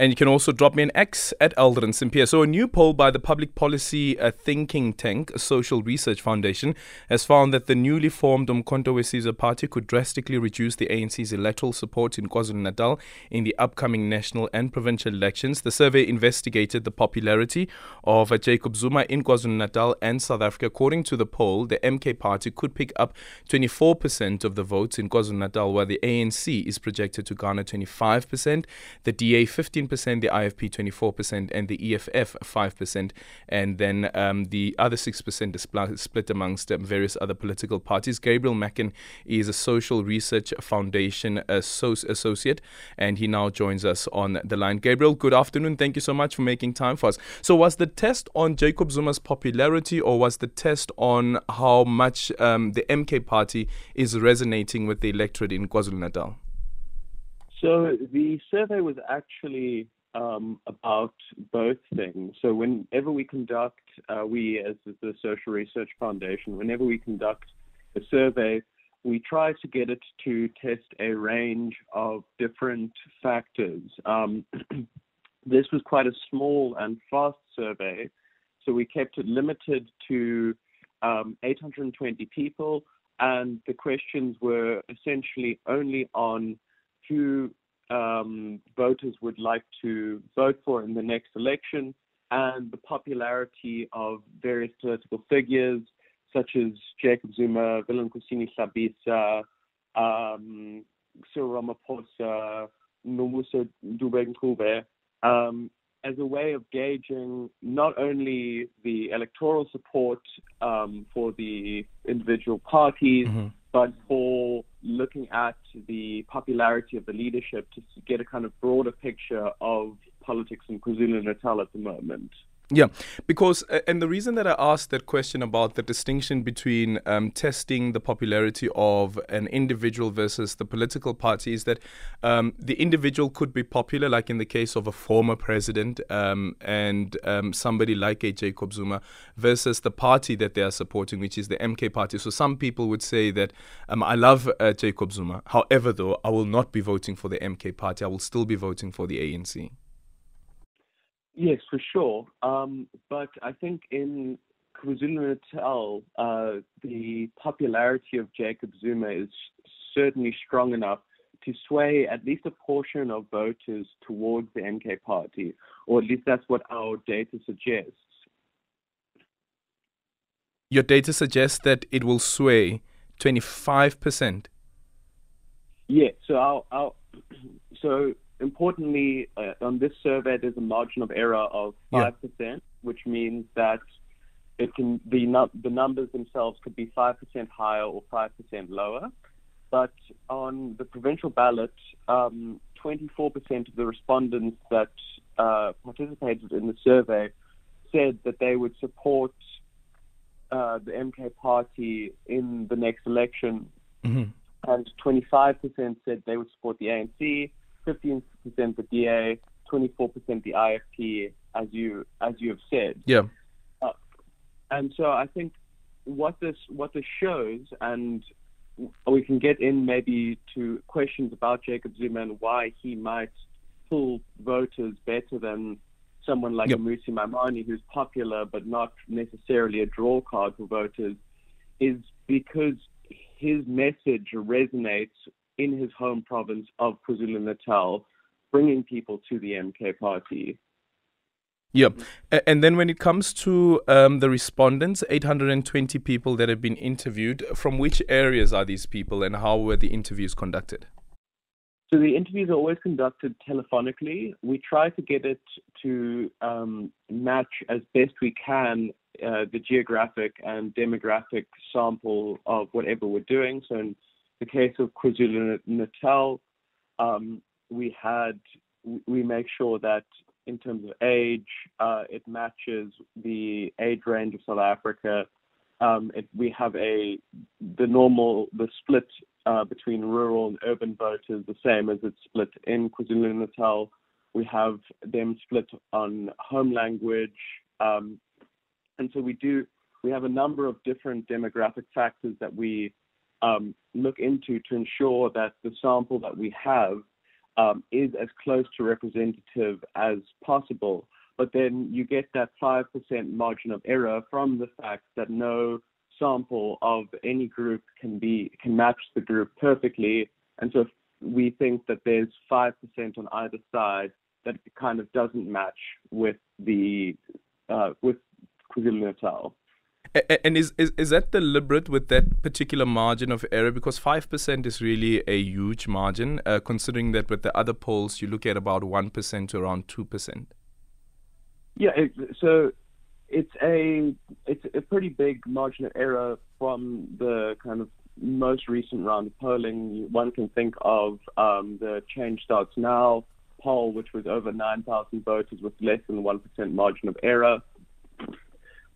And you can also drop me an X at Aldrin Sampear. So, a new poll by the public policy uh, thinking tank, a Social Research Foundation, has found that the newly formed Umkhonto we party could drastically reduce the ANC's electoral support in KwaZulu Natal in the upcoming national and provincial elections. The survey investigated the popularity of uh, Jacob Zuma in KwaZulu Natal and South Africa. According to the poll, the MK party could pick up 24% of the votes in KwaZulu Natal, while the ANC is projected to garner 25%, the DA 15 percent the IFP 24%, and the EFF 5%. And then um, the other 6% is split amongst um, various other political parties. Gabriel Makin is a Social Research Foundation associate, and he now joins us on the line. Gabriel, good afternoon. Thank you so much for making time for us. So, was the test on Jacob Zuma's popularity, or was the test on how much um, the MK party is resonating with the electorate in KwaZulu Natal? So the survey was actually um, about both things. So whenever we conduct, uh, we as the Social Research Foundation, whenever we conduct a survey, we try to get it to test a range of different factors. Um, this was quite a small and fast survey, so we kept it limited to um, 820 people, and the questions were essentially only on who um, voters would like to vote for in the next election and the popularity of various political figures such as Jacob Zuma, Willem Sabisa, um, Cyril Ramaphosa, Nomusa Dube um, as a way of gauging not only the electoral support um, for the individual parties, mm-hmm. but for looking at the popularity of the leadership to get a kind of broader picture of politics in KwaZulu Natal at the moment. Yeah, because, and the reason that I asked that question about the distinction between um, testing the popularity of an individual versus the political party is that um, the individual could be popular, like in the case of a former president um, and um, somebody like a Jacob Zuma, versus the party that they are supporting, which is the MK party. So some people would say that um, I love uh, Jacob Zuma. However, though, I will not be voting for the MK party. I will still be voting for the ANC. Yes, for sure. Um, but I think in KwaZulu Natal, uh, the popularity of Jacob Zuma is certainly strong enough to sway at least a portion of voters towards the MK party, or at least that's what our data suggests. Your data suggests that it will sway 25%. Yeah, so our, our so importantly, uh, on this survey, there's a margin of error of 5%, yeah. which means that it can the, the numbers themselves could be 5% higher or 5% lower. But on the provincial ballot, um, 24% of the respondents that uh, participated in the survey said that they would support uh, the MK party in the next election, mm-hmm. and 25% said they would support the ANC, 15% the DA, 24% the IFP, as you as you have said. Yeah. Uh, and so I think what this what this shows, and we can get in maybe to questions about Jacob Zuma and why he might pull voters better than someone like yep. Maimane, who's popular but not necessarily a draw card for voters, is because his message resonates in his home province of KwaZulu Natal, bringing people to the MK party. Yeah. And then when it comes to um, the respondents, 820 people that have been interviewed, from which areas are these people and how were the interviews conducted? So the interviews are always conducted telephonically. We try to get it to um, match as best we can uh, the geographic and demographic sample of whatever we're doing. So in the case of KwaZulu Natal, um, we had we make sure that in terms of age, uh, it matches the age range of South Africa. Um, it, we have a the normal the split uh, between rural and urban voters the same as it's split in KwaZulu Natal. We have them split on home language, um, and so we do we have a number of different demographic factors that we um, look into to ensure that the sample that we have um, is as close to representative as possible. But then you get that 5% margin of error from the fact that no sample of any group can be can match the group perfectly. And so we think that there's 5% on either side that kind of doesn't match with the uh, with KwaZulu-Natal. And is, is is that deliberate with that particular margin of error? Because five percent is really a huge margin, uh, considering that with the other polls you look at about one percent to around two percent. Yeah, it, so it's a it's a pretty big margin of error from the kind of most recent round of polling. One can think of um, the Change Starts Now poll, which was over 9,000 voters with less than 1% margin of error.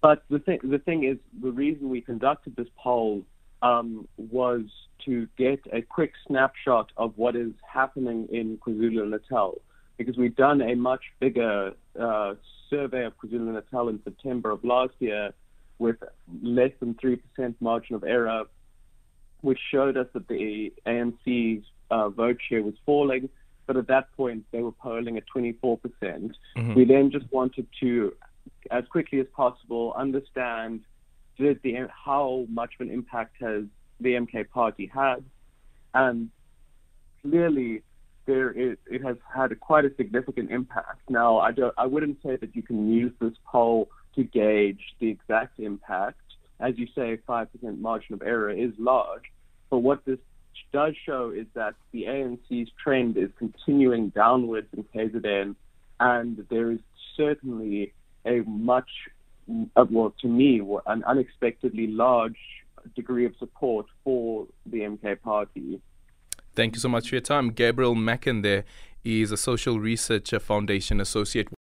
But the thing, the thing is, the reason we conducted this poll um, was to get a quick snapshot of what is happening in KwaZulu-Natal, because we'd done a much bigger uh, survey of KwaZulu-Natal in September of last year with less than 3% margin of error, which showed us that the ANC's uh, vote share was falling. But at that point, they were polling at 24%. percent mm hmm We then just wanted to as quickly as possible, understand did the, how much of an impact has the MK party had, and clearly there is, it has had quite a significant impact. Now, I don't, I wouldn't say that you can use this poll to gauge the exact impact. As you say, 5% margin of error is large, but what this does show is that the ANC's trend is continuing downwards in KZN, and there is certainly a much, uh, well, to me, an unexpectedly large degree of support for the MK party. Thank you so much for your time. Gabriel Makin there is a social research foundation associate.